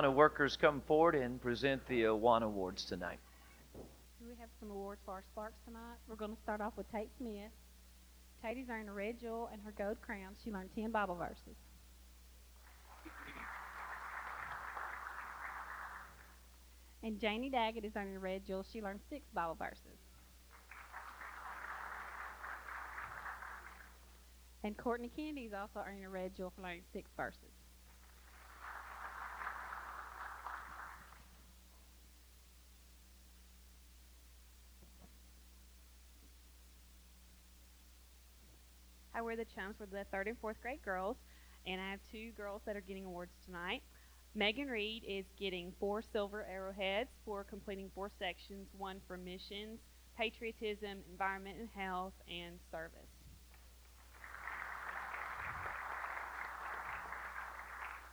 Awana workers come forward and present the uh, Awana Awards tonight. We have some awards for our Sparks tonight. We're going to start off with Tate Smith. Tate's earned a red jewel and her gold crown. She learned 10 Bible verses. And Janie Daggett is earning a red jewel. She learned six Bible verses. And Courtney Kennedy is also earning a red jewel for learning six verses. I wear the chums for the third and fourth grade girls, and I have two girls that are getting awards tonight. Megan Reed is getting four silver arrowheads for completing four sections one for missions, patriotism, environment and health, and service.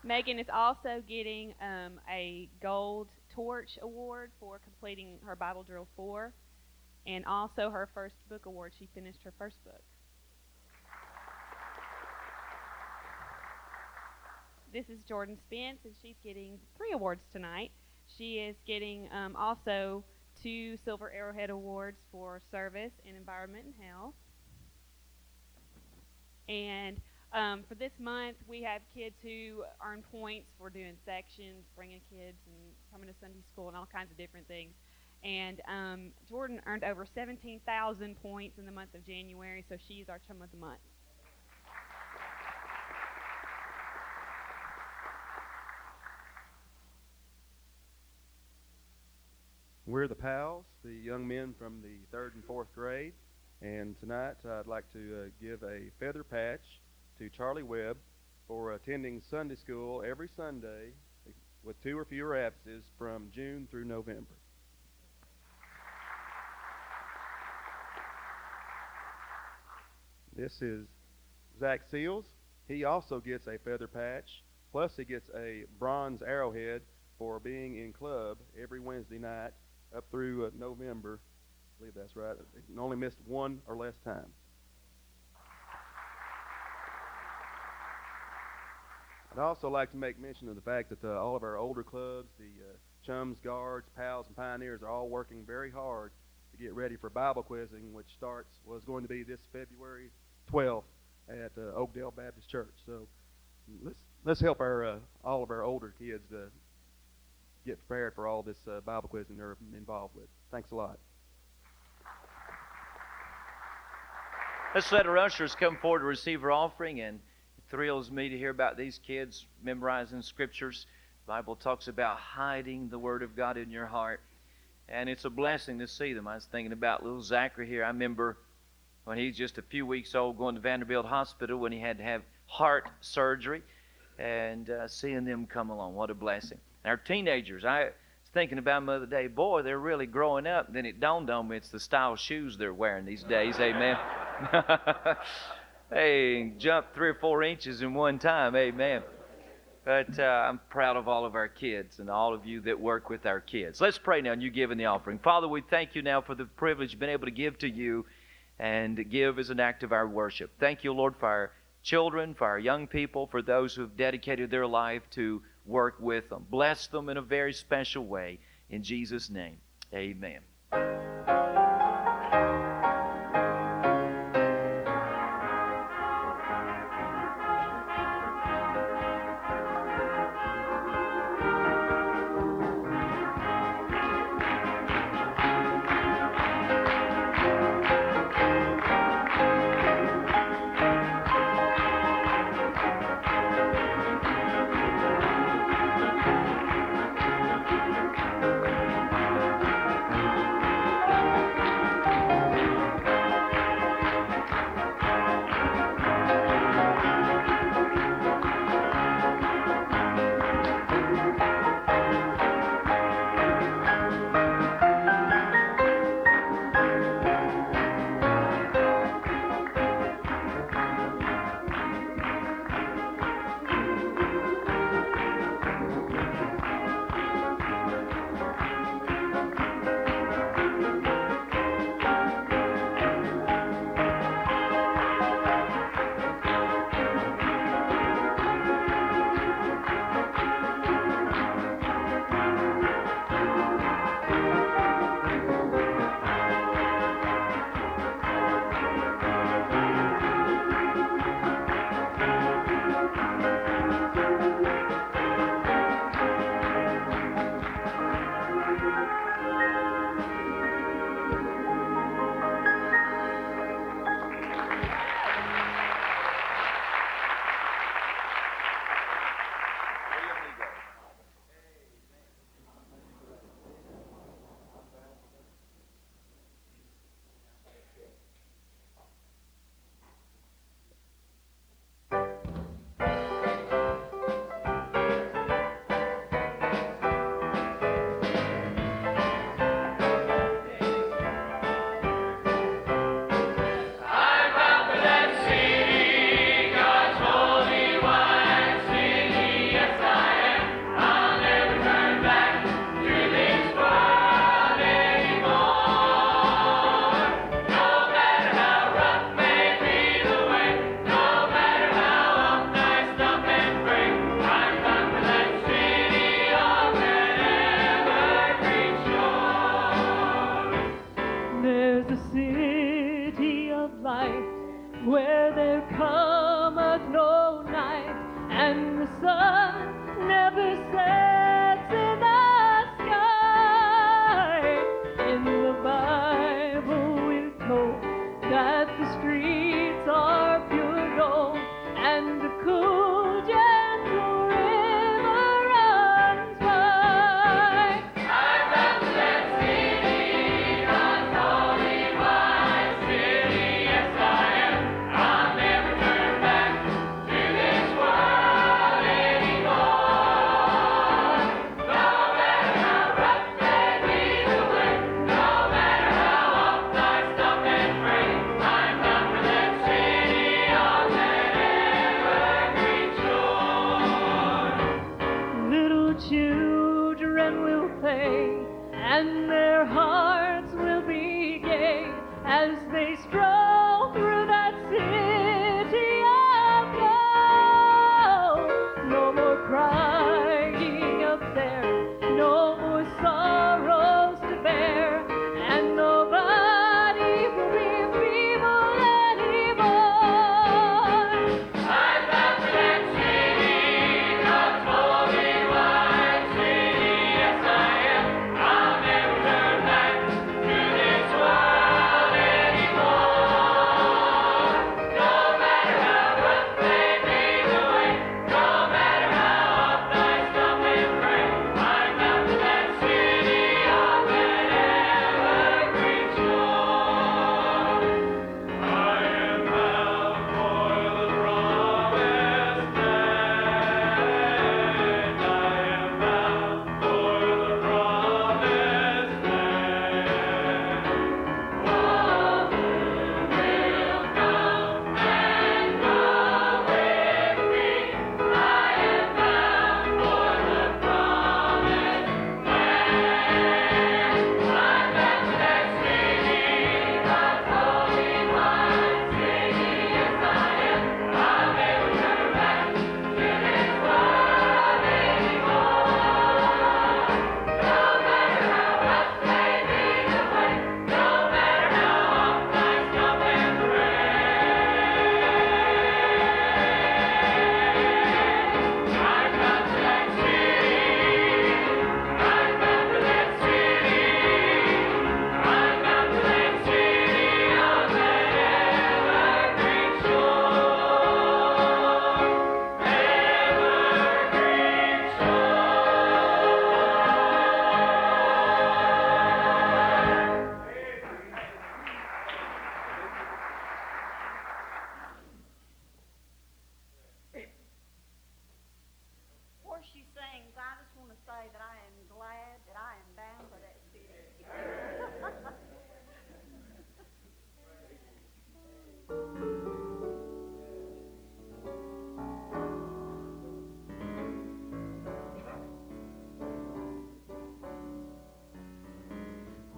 Megan is also getting um, a gold torch award for completing her Bible Drill 4 and also her first book award. She finished her first book. This is Jordan Spence, and she's getting three awards tonight. She is getting um, also two Silver Arrowhead Awards for service in environment and health. And um, for this month, we have kids who earn points for doing sections, bringing kids, and coming to Sunday school, and all kinds of different things. And um, Jordan earned over 17,000 points in the month of January, so she's our chum of the month. We're the pals, the young men from the third and fourth grade, and tonight I'd like to uh, give a feather patch to Charlie Webb for attending Sunday school every Sunday with two or fewer absences from June through November. This is Zach Seals. He also gets a feather patch, plus he gets a bronze arrowhead for being in club every Wednesday night up through uh, November. I believe that's right. Only missed one or less time. I'd also like to make mention of the fact that uh, all of our older clubs, the uh, Chums, Guards, Pals, and Pioneers, are all working very hard to get ready for Bible quizzing, which starts was going to be this February 12th at uh, Oakdale Baptist Church. So let's let's help our uh, all of our older kids to get prepared for all this uh, Bible quizzing they're involved with. Thanks a lot. Let's let our ushers come forward to receive our offering, and it thrills me to hear about these kids memorizing scriptures. The Bible talks about hiding the Word of God in your heart, and it's a blessing to see them. I was thinking about little Zachary here. I remember when he was just a few weeks old going to Vanderbilt Hospital when he had to have heart surgery, and uh, seeing them come along. What a blessing. And our teenagers, I was thinking about them the other day, boy, they're really growing up. Then it dawned on me it's the style shoes they're wearing these days. Amen. hey, jump three or four inches in one time. Amen. But uh, I'm proud of all of our kids and all of you that work with our kids. Let's pray now and you give in the offering. Father, we thank you now for the privilege of being able to give to you and give as an act of our worship. Thank you, Lord, for our children, for our young people, for those who have dedicated their life to work with them. Bless them in a very special way. In Jesus' name, amen.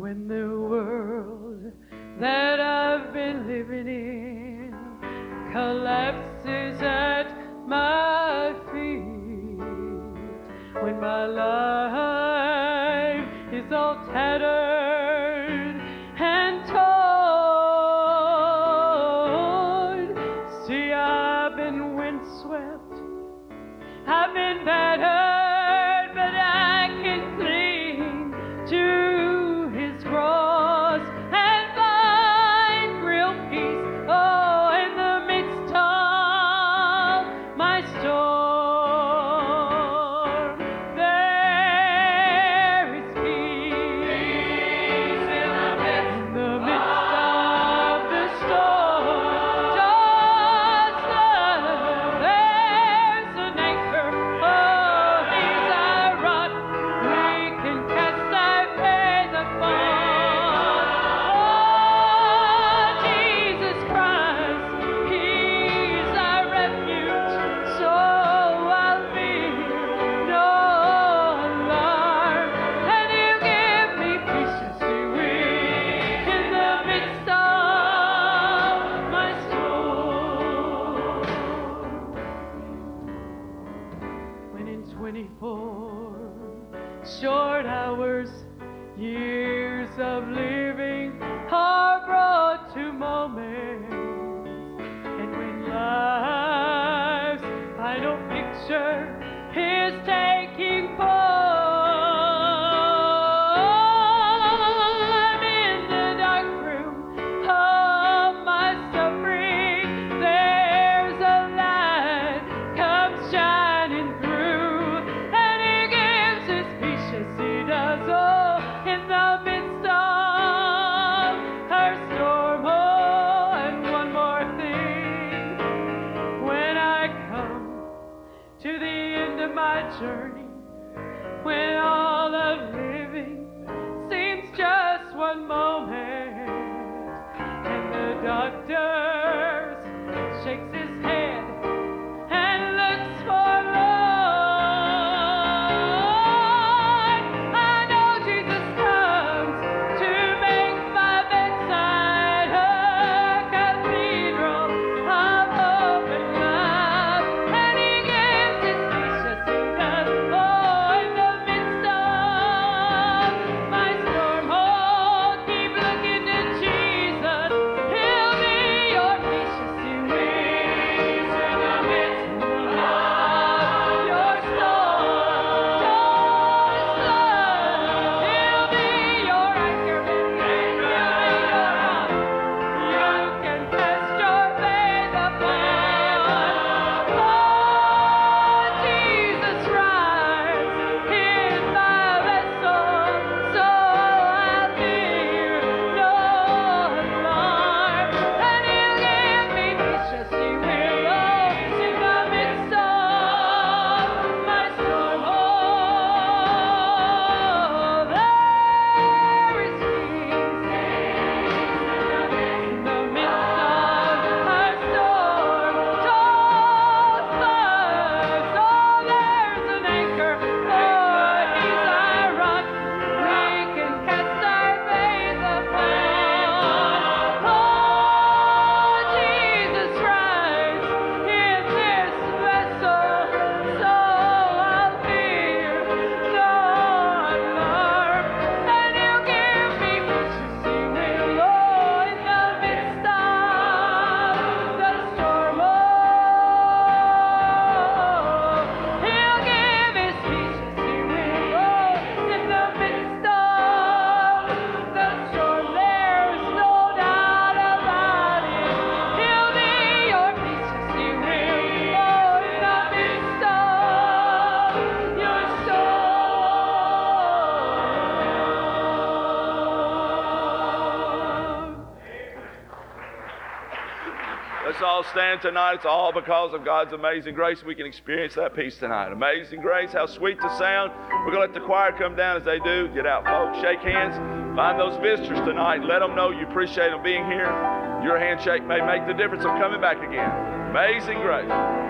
when there were 24 short hours, years of living. tonight. It's all because of God's amazing grace. We can experience that peace tonight. Amazing grace, how sweet the sound. We're going to let the choir come down as they do. Get out, folks. Shake hands. Find those visitors tonight. Let them know you appreciate them being here. Your handshake may make the difference of coming back again. Amazing grace.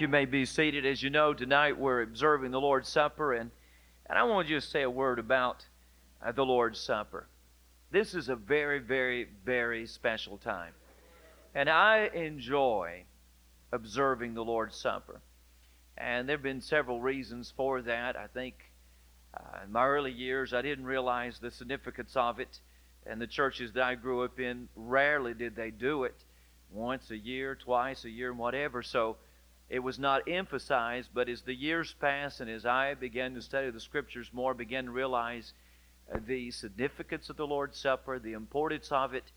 You. May be seated. As you know, tonight we're observing the Lord's Supper, and, and I want to just say a word about uh, the Lord's Supper. This is a very, very, very special time. And I enjoy observing the Lord's Supper. And there have been several reasons for that. I think uh, in my early years, I didn't realize the significance of it. And the churches that I grew up in, rarely did they do it once a year, twice a year, and whatever. So it was not emphasized. But as the years passed and as I began to study the Scriptures more, began to realize uh, the significance of the Lord's Supper, the importance of it.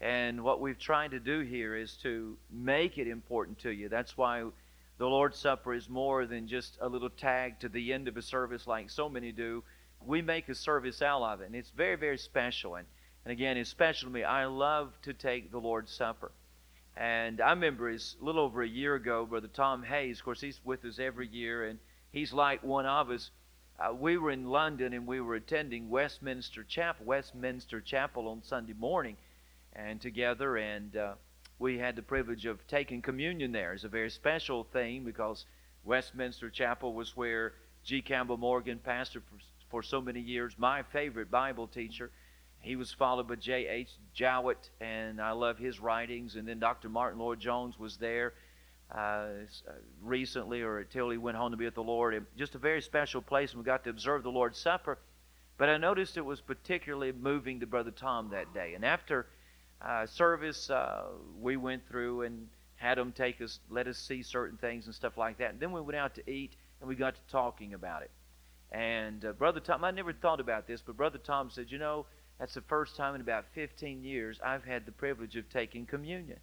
And what we've tried to do here is to make it important to you. That's why the Lord's Supper is more than just a little tag to the end of a service like so many do. We make a service out of it, and it's very, very special. And, and again, it's special to me. I love to take the Lord's Supper. And I remember it's a little over a year ago, Brother Tom Hayes, of course, he's with us every year, and he's like one of us. Uh, we were in London and we were attending Westminster Chapel, Westminster Chapel on Sunday morning, and together, and uh, we had the privilege of taking communion there. It's a very special thing because Westminster Chapel was where G. Campbell Morgan, pastor for, for so many years, my favorite Bible teacher. He was followed by J. H. Jowett, and I love his writings. And then Dr. Martyn Lloyd-Jones was there uh, uh, recently, or until he went home to be with the Lord. It, just a very special place, and we got to observe the Lord's Supper. But I noticed it was particularly moving to Brother Tom that day. And after uh, service, uh, we went through and had him take us, let us see certain things and stuff like that. And then we went out to eat, and we got to talking about it. And uh, Brother Tom, I never thought about this, but Brother Tom said, you know, that's the first time in about 15 years I've had the privilege of taking communion.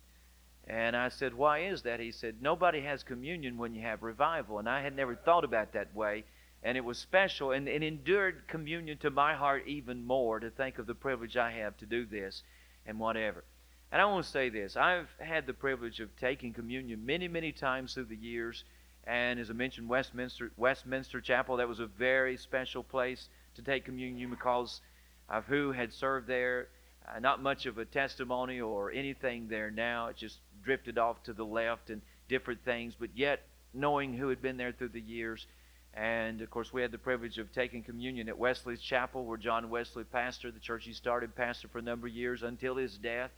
And I said, why is that? He said, nobody has communion when you have revival. And I had never thought about that way. And it was special and endured communion to my heart even more to think of the privilege I have to do this and whatever. And I want to say this I've had the privilege of taking communion many, many times through the years. And as I mentioned, Westminster, Westminster Chapel, that was a very special place to take communion because of who had served there. Uh, not much of a testimony or anything there now. It just drifted off to the left and different things, but yet knowing who had been there through the years. And of course, we had the privilege of taking communion at Wesley's Chapel, where John Wesley pastored the church he started, pastor for a number of years until his death.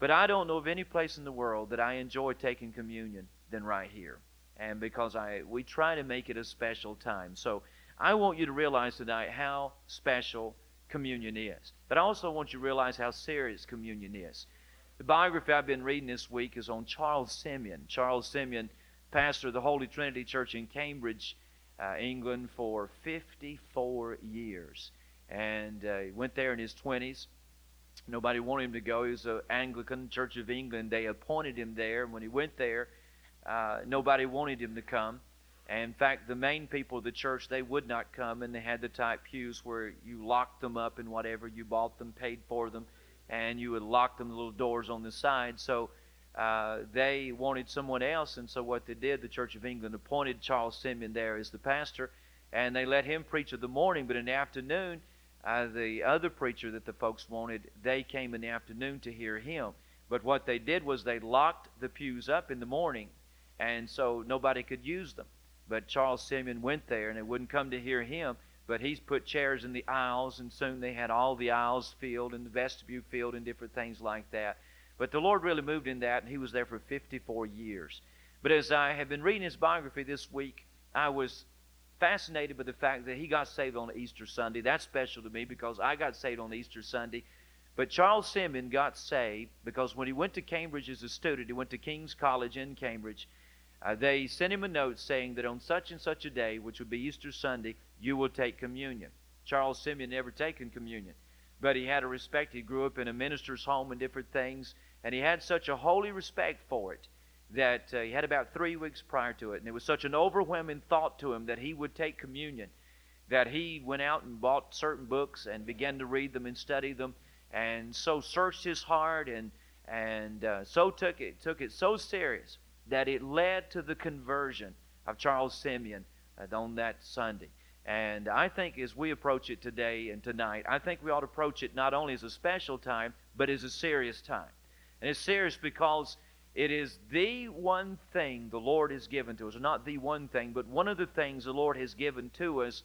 But I don't know of any place in the world that I enjoy taking communion than right here. And because I we try to make it a special time. So I want you to realize tonight how special communion is. But I also want you to realize how serious communion is. The biography I've been reading this week is on Charles Simeon. Charles Simeon, pastor of the Holy Trinity Church in Cambridge, uh, England, for 54 years. And uh, he went there in his 20s. Nobody wanted him to go. He was an Anglican Church of England. They appointed him there. When he went there, uh, nobody wanted him to come. And in fact, the main people of the church, they would not come, and they had the type pews where you locked them up and whatever. You bought them, paid for them, and you would lock them the little doors on the side. So uh, they wanted someone else, and so what they did, the Church of England appointed Charles Simeon there as the pastor, and they let him preach in the morning, but in the afternoon, uh, the other preacher that the folks wanted, they came in the afternoon to hear him. But what they did was they locked the pews up in the morning, and so nobody could use them. But Charles Simeon went there, and they wouldn't come to hear him. But he's put chairs in the aisles, and soon they had all the aisles filled and the vestibule filled and different things like that. But the Lord really moved in that, and he was there for 54 years. But as I have been reading his biography this week, I was fascinated by the fact that he got saved on Easter Sunday. That's special to me because I got saved on Easter Sunday. But Charles Simeon got saved because when he went to Cambridge as a student, he went to King's College in Cambridge. Uh, they sent him a note saying that on such and such a day, which would be Easter Sunday, you will take communion. Charles Simeon never taken communion, but he had a respect. He grew up in a minister's home and different things, And he had such a holy respect for it that uh, he had about three weeks prior to it. And it was such an overwhelming thought to him that he would take communion that he went out and bought certain books and began to read them and study them, and so searched his heart and and uh, so took it took it so serious that it led to the conversion of Charles Simeon uh, on that Sunday. And I think as we approach it today and tonight, I think we ought to approach it not only as a special time, but as a serious time. And it's serious because it is the one thing the Lord has given to us. Not the one thing, but one of the things the Lord has given to us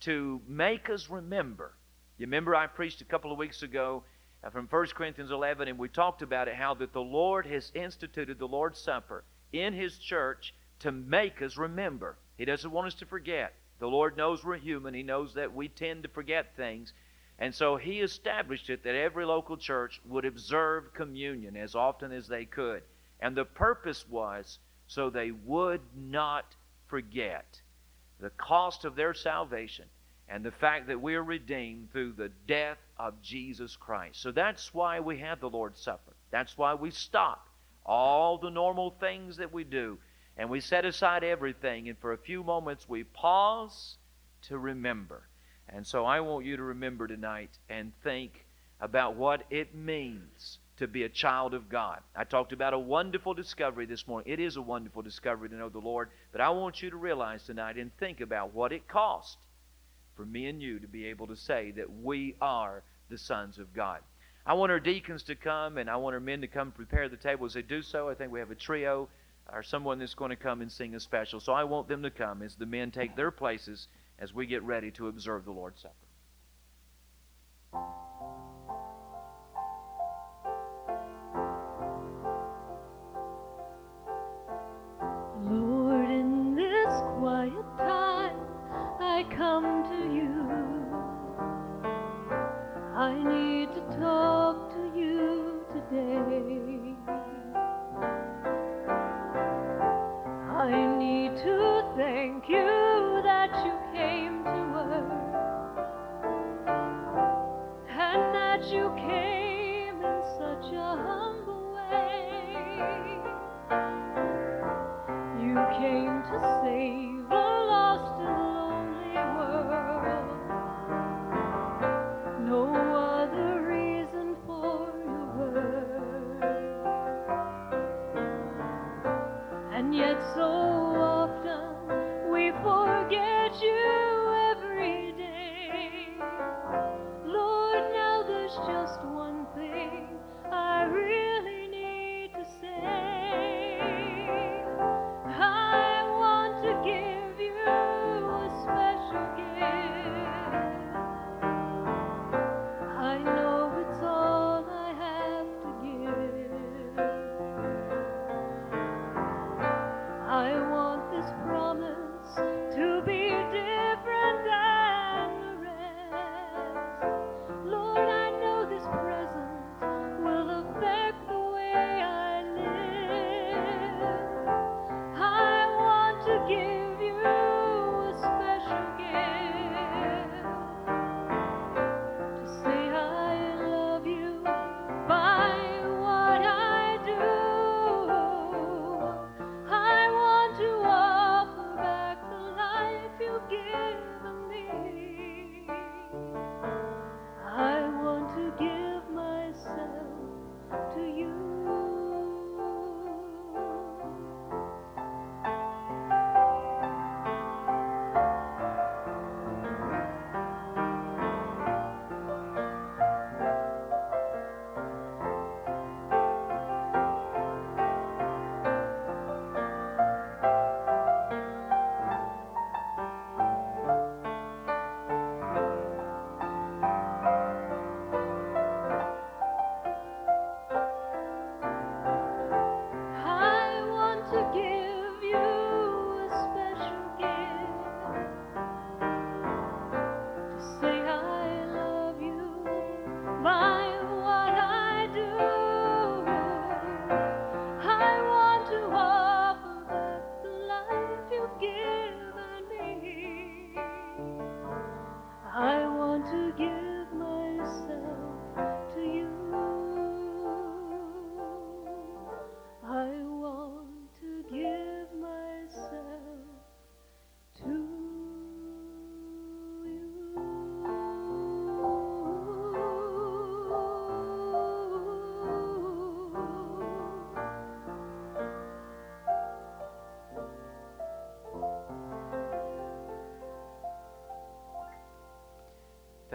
to make us remember. You remember I preached a couple of weeks ago from 1 Corinthians 11, and we talked about it how that the Lord has instituted the Lord's Supper in His church to make us remember. He doesn't want us to forget. The Lord knows we're human, He knows that we tend to forget things. And so He established it that every local church would observe communion as often as they could. And the purpose was so they would not forget the cost of their salvation and the fact that we are redeemed through the death of Jesus Christ. So that's why we have the Lord's Supper. That's why we stop all the normal things that we do and we set aside everything and for a few moments we pause to remember. And so I want you to remember tonight and think about what it means to be a child of God. I talked about a wonderful discovery this morning. It is a wonderful discovery to know the Lord, but I want you to realize tonight and think about what it cost for me and you to be able to say that we are the sons of God. I want our deacons to come and I want our men to come prepare the table. As they do so, I think we have a trio or someone that's going to come and sing a special. So I want them to come as the men take their places as we get ready to observe the Lord's Supper. Lord, in this quiet time, I come to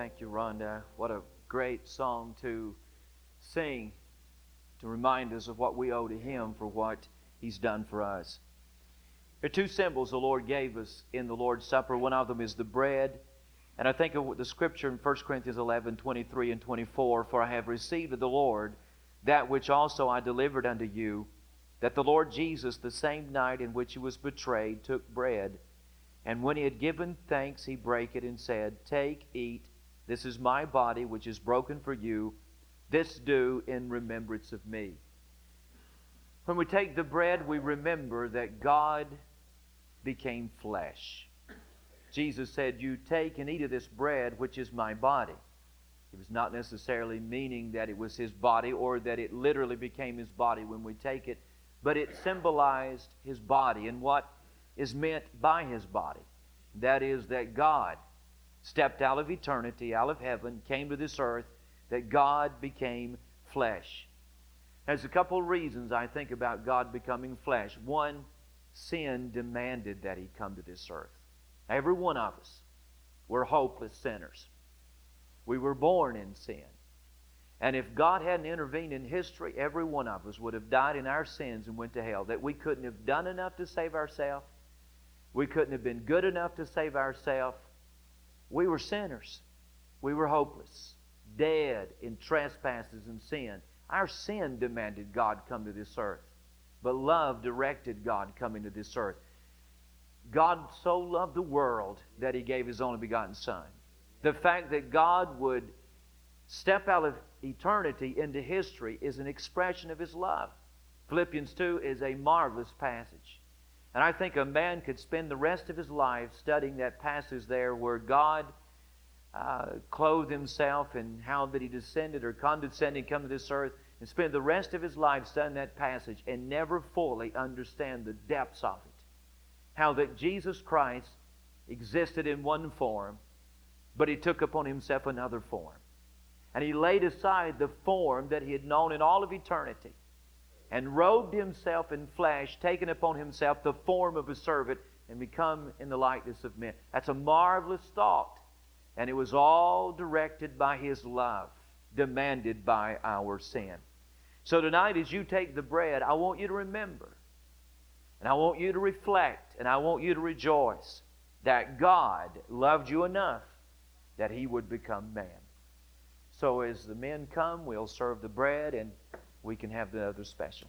Thank you, Rhonda. What a great song to sing to remind us of what we owe to Him for what He's done for us. There are two symbols the Lord gave us in the Lord's Supper. One of them is the bread. And I think of the scripture in 1 Corinthians 11 23 and 24 For I have received of the Lord that which also I delivered unto you, that the Lord Jesus, the same night in which he was betrayed, took bread. And when he had given thanks, he brake it and said, Take, eat, this is my body, which is broken for you. This do in remembrance of me. When we take the bread, we remember that God became flesh. Jesus said, You take and eat of this bread, which is my body. He was not necessarily meaning that it was his body or that it literally became his body when we take it, but it symbolized his body and what is meant by his body. That is, that God stepped out of eternity, out of heaven, came to this earth, that God became flesh. There's a couple of reasons I think about God becoming flesh. One, sin demanded that he come to this earth. Every one of us, we're hopeless sinners. We were born in sin. And if God hadn't intervened in history, every one of us would have died in our sins and went to hell. That we couldn't have done enough to save ourselves. We couldn't have been good enough to save ourselves. We were sinners. We were hopeless, dead in trespasses and sin. Our sin demanded God come to this earth, but love directed God coming to this earth. God so loved the world that He gave His only begotten Son. The fact that God would step out of eternity into history is an expression of His love. Philippians 2 is a marvelous passage. And I think a man could spend the rest of his life studying that passage there where God uh, clothed himself and how that he descended or condescended come to this earth and spend the rest of his life studying that passage and never fully understand the depths of it. How that Jesus Christ existed in one form, but he took upon himself another form. And he laid aside the form that he had known in all of eternity and robed himself in flesh, taking upon himself the form of a servant, and become in the likeness of men. That's a marvelous thought. And it was all directed by his love, demanded by our sin. So tonight, as you take the bread, I want you to remember, and I want you to reflect, and I want you to rejoice that God loved you enough that he would become man. So as the men come, we'll serve the bread and we can have the other special.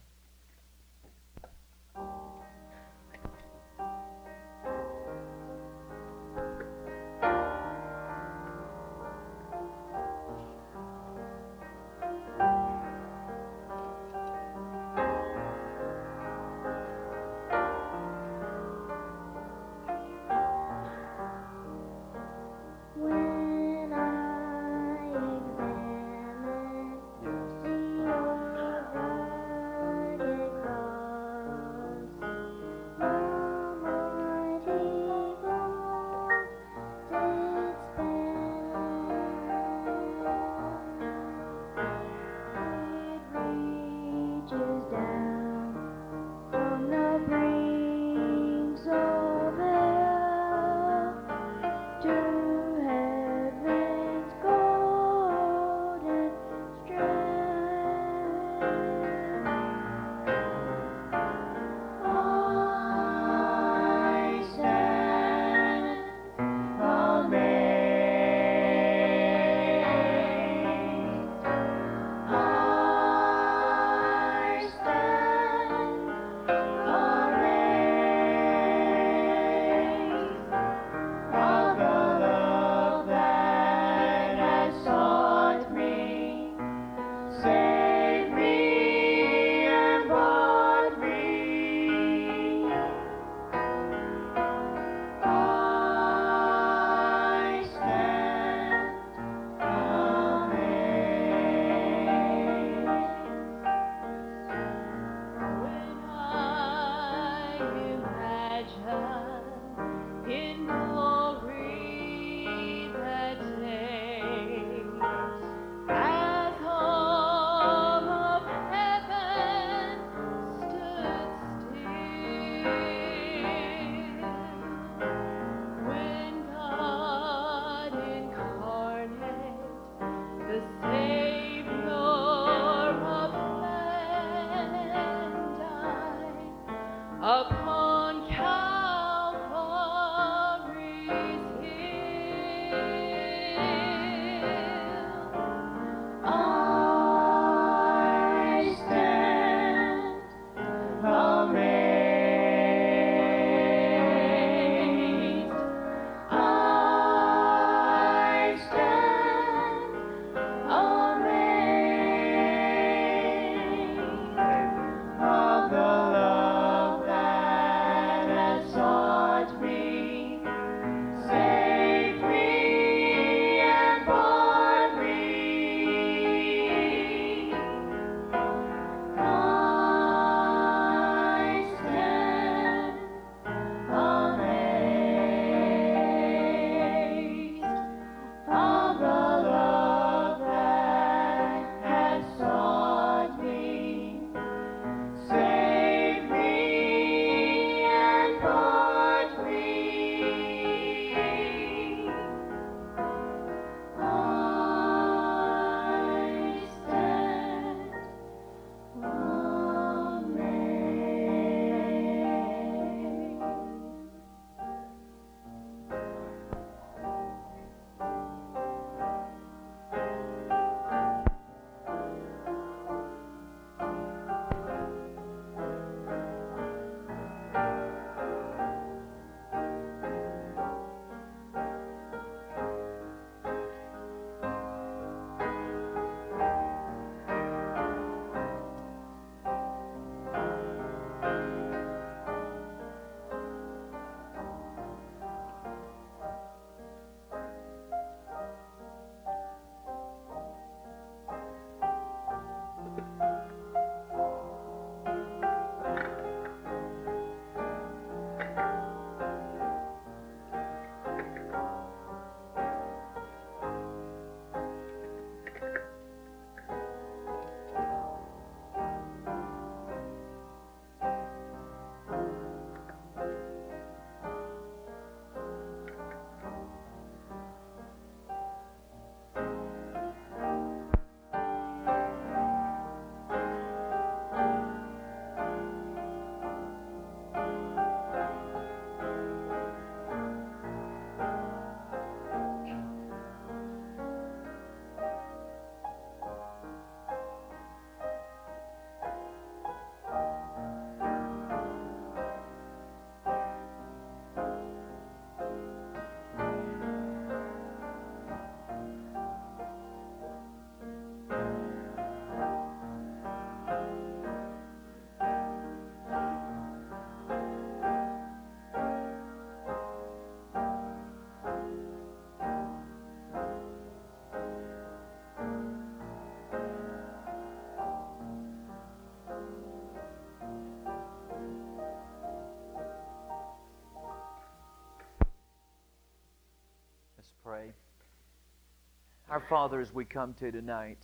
Our Father, as we come to tonight,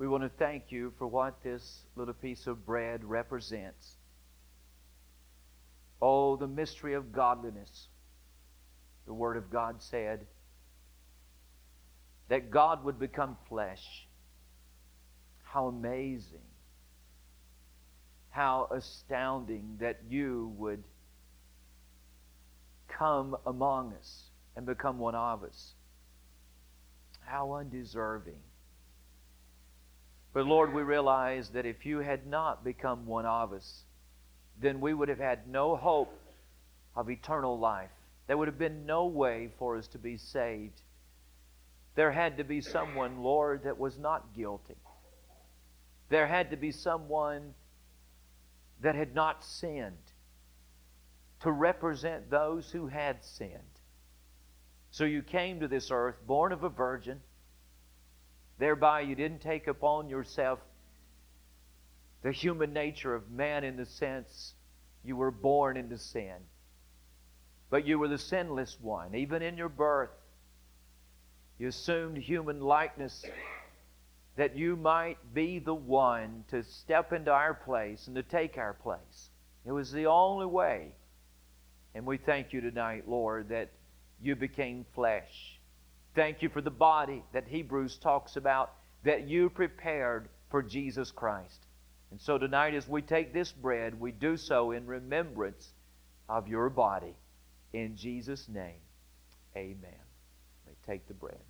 we want to thank you for what this little piece of bread represents. Oh, the mystery of godliness. The Word of God said that God would become flesh. How amazing. How astounding that you would come among us and become one of us. How undeserving. But Lord, we realize that if you had not become one of us, then we would have had no hope of eternal life. There would have been no way for us to be saved. There had to be someone, Lord, that was not guilty. There had to be someone that had not sinned to represent those who had sinned. So you came to this earth born of a virgin. Thereby, you didn't take upon yourself the human nature of man in the sense you were born into sin. But you were the sinless one. Even in your birth, you assumed human likeness that you might be the one to step into our place and to take our place. It was the only way. And we thank you tonight, Lord, that you became flesh. Thank you for the body that Hebrews talks about that you prepared for Jesus Christ. And so tonight, as we take this bread, we do so in remembrance of your body. In Jesus' name, amen. May take the bread.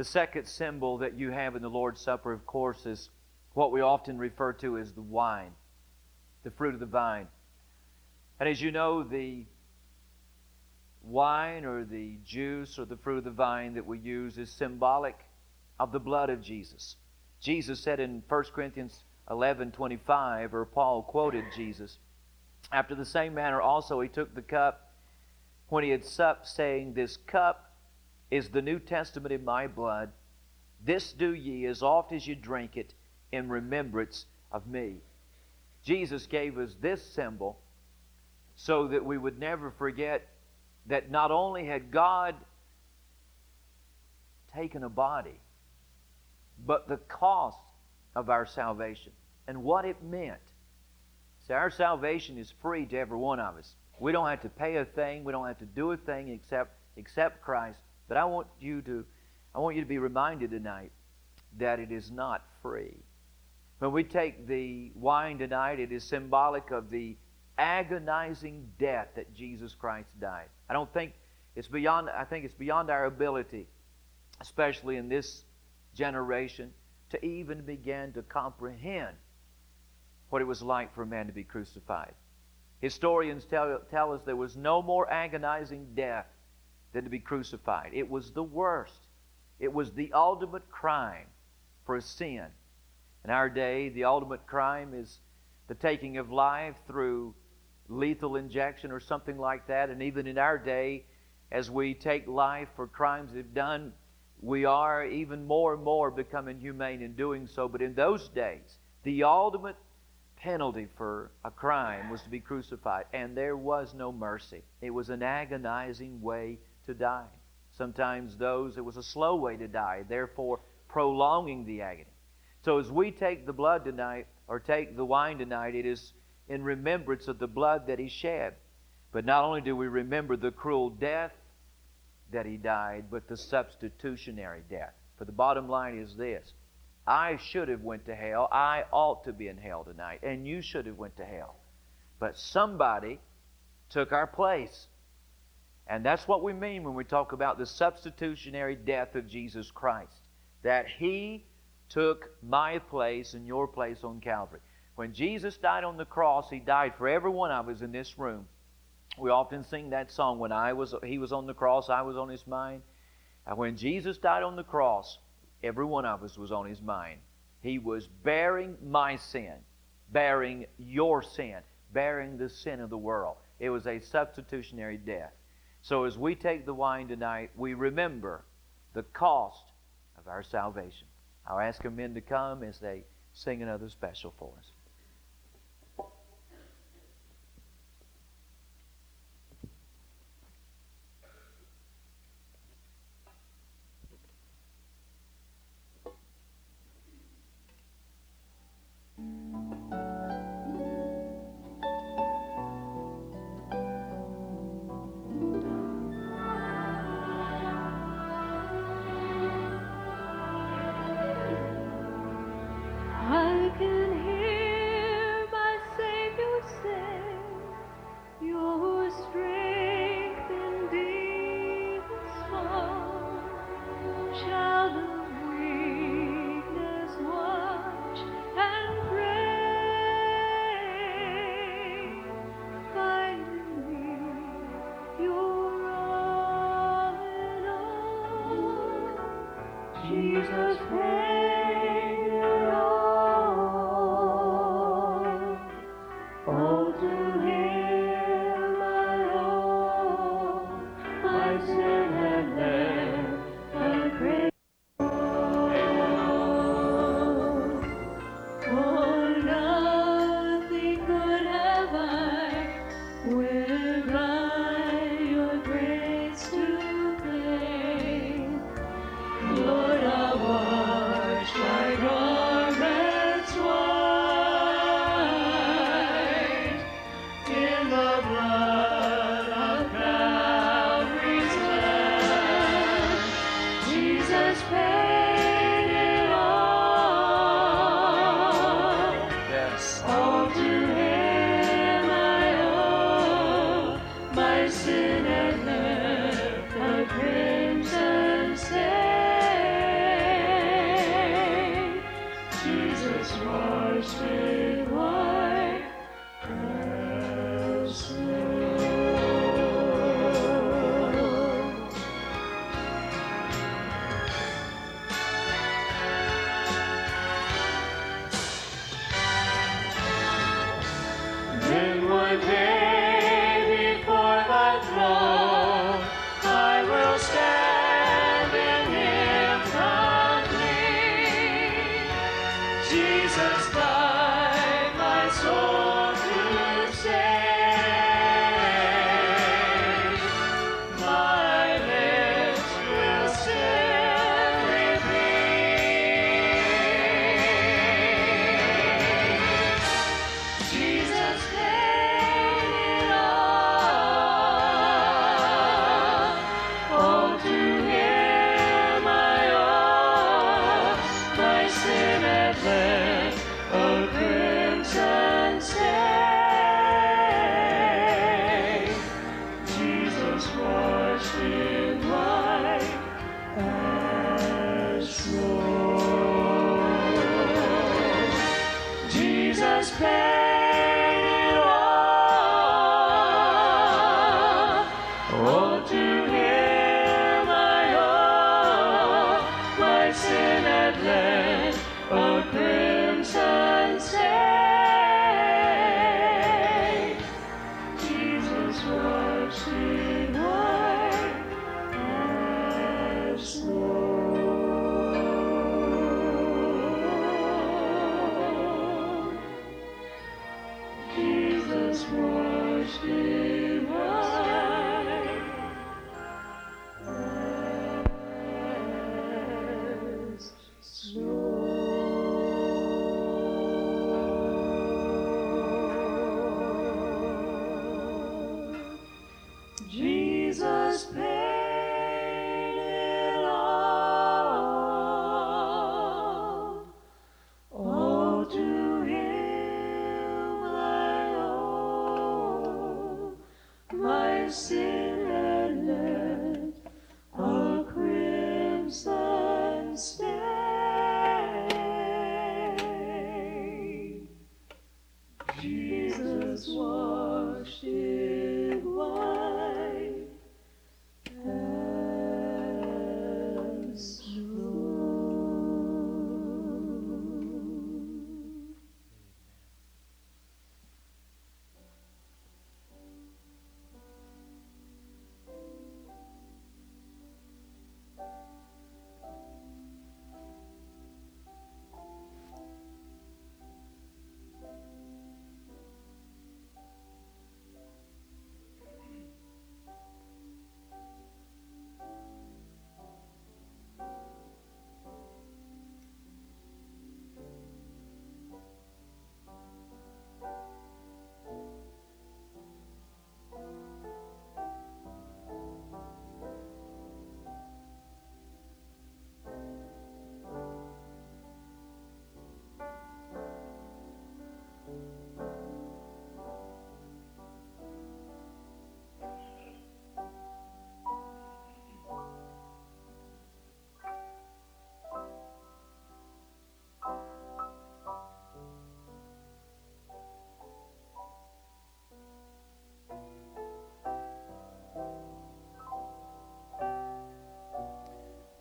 The second symbol that you have in the Lord's Supper, of course, is what we often refer to as the wine, the fruit of the vine. And as you know, the wine or the juice or the fruit of the vine that we use is symbolic of the blood of Jesus. Jesus said in 1 Corinthians 11 25, or Paul quoted Jesus, after the same manner also he took the cup when he had supped, saying, This cup is the New Testament in my blood. This do ye as oft as you drink it in remembrance of me. Jesus gave us this symbol so that we would never forget that not only had God taken a body, but the cost of our salvation and what it meant. See, our salvation is free to every one of us. We don't have to pay a thing, we don't have to do a thing except accept Christ. But I want you to I want you to be reminded tonight that it is not free. When we take the wine tonight, it is symbolic of the agonizing death that Jesus Christ died. I don't think it's beyond I think it's beyond our ability, especially in this generation, to even begin to comprehend what it was like for a man to be crucified. Historians tell, tell us there was no more agonizing death than to be crucified. It was the worst. It was the ultimate crime for a sin. In our day, the ultimate crime is the taking of life through lethal injection or something like that. And even in our day, as we take life for crimes they've done, we are even more and more becoming humane in doing so. But in those days, the ultimate penalty for a crime was to be crucified, and there was no mercy. It was an agonizing way to die. Sometimes those, it was a slow way to die, therefore prolonging the agony. So as we take the blood tonight, or take the wine tonight, it is in remembrance of the blood that he shed. But not only do we remember the cruel death that he died, but the substitutionary death. For the bottom line is this. I should have went to hell. I ought to be in hell tonight, and you should have went to hell. But somebody took our place. And that's what we mean when we talk about the substitutionary death of Jesus Christ. That he took my place and your place on Calvary. When Jesus died on the cross, he died for every one of us in this room. We often sing that song when I was he was on the cross, I was on his mind. And when Jesus died on the cross, every one of us was on his mind. He was bearing my sin, bearing your sin, bearing the sin of the world. It was a substitutionary death. So as we take the wine tonight, we remember the cost of our salvation. I'll ask our men to come as they sing another special for us. Amen.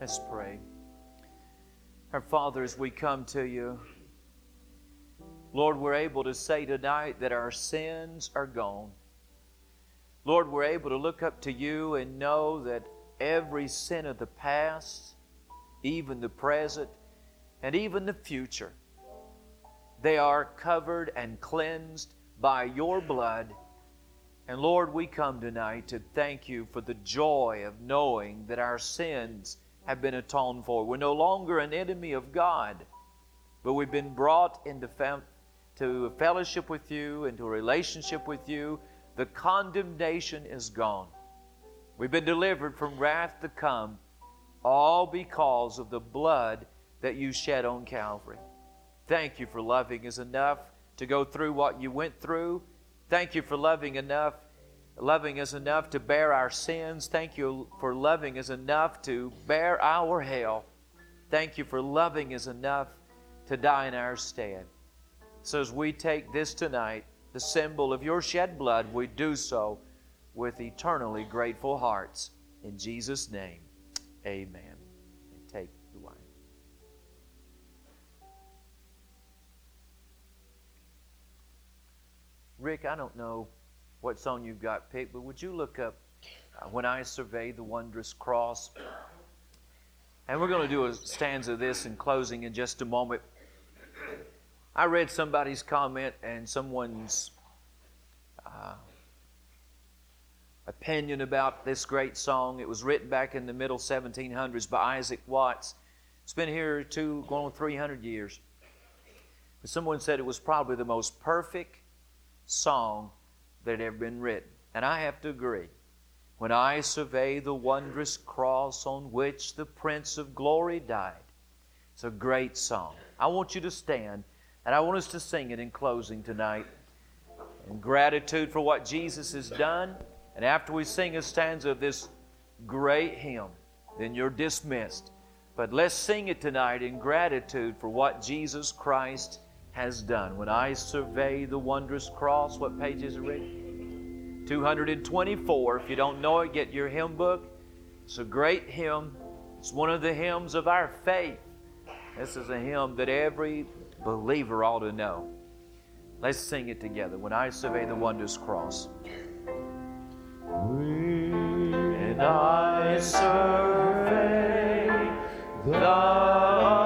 Let's pray. Our Father, as we come to you, Lord, we're able to say tonight that our sins are gone. Lord, we're able to look up to you and know that every sin of the past, even the present, and even the future, they are covered and cleansed by your blood. And Lord, we come tonight to thank you for the joy of knowing that our sins have been atoned for. We're no longer an enemy of God, but we've been brought into fam- to fellowship with you, into a relationship with you. The condemnation is gone. We've been delivered from wrath to come, all because of the blood that you shed on Calvary. Thank you for loving us enough to go through what you went through. Thank you for loving enough loving us enough to bear our sins. Thank you for loving us enough to bear our hell. Thank you for loving us enough to die in our stead. So as we take this tonight, the symbol of your shed blood, we do so with eternally grateful hearts. In Jesus' name, amen. And take the wine. Rick, I don't know what song you've got picked, but would you look up uh, When I Survey the Wondrous Cross? And we're going to do a stanza of this in closing in just a moment. I read somebody's comment and someone's uh, opinion about this great song. It was written back in the middle 1700s by Isaac Watts. It's been here two, going on 300 years. But someone said it was probably the most perfect song that had ever been written. And I have to agree. When I survey the wondrous cross on which the Prince of Glory died, it's a great song. I want you to stand and I want us to sing it in closing tonight in gratitude for what Jesus has done And after we sing a stanza of this great hymn, then you're dismissed. But let's sing it tonight in gratitude for what Jesus Christ has done. When I survey the wondrous cross, what page is it read? 224. If you don't know it, get your hymn book. It's a great hymn. It's one of the hymns of our faith. This is a hymn that every believer ought to know. Let's sing it together. When I survey the wondrous cross. When I survey the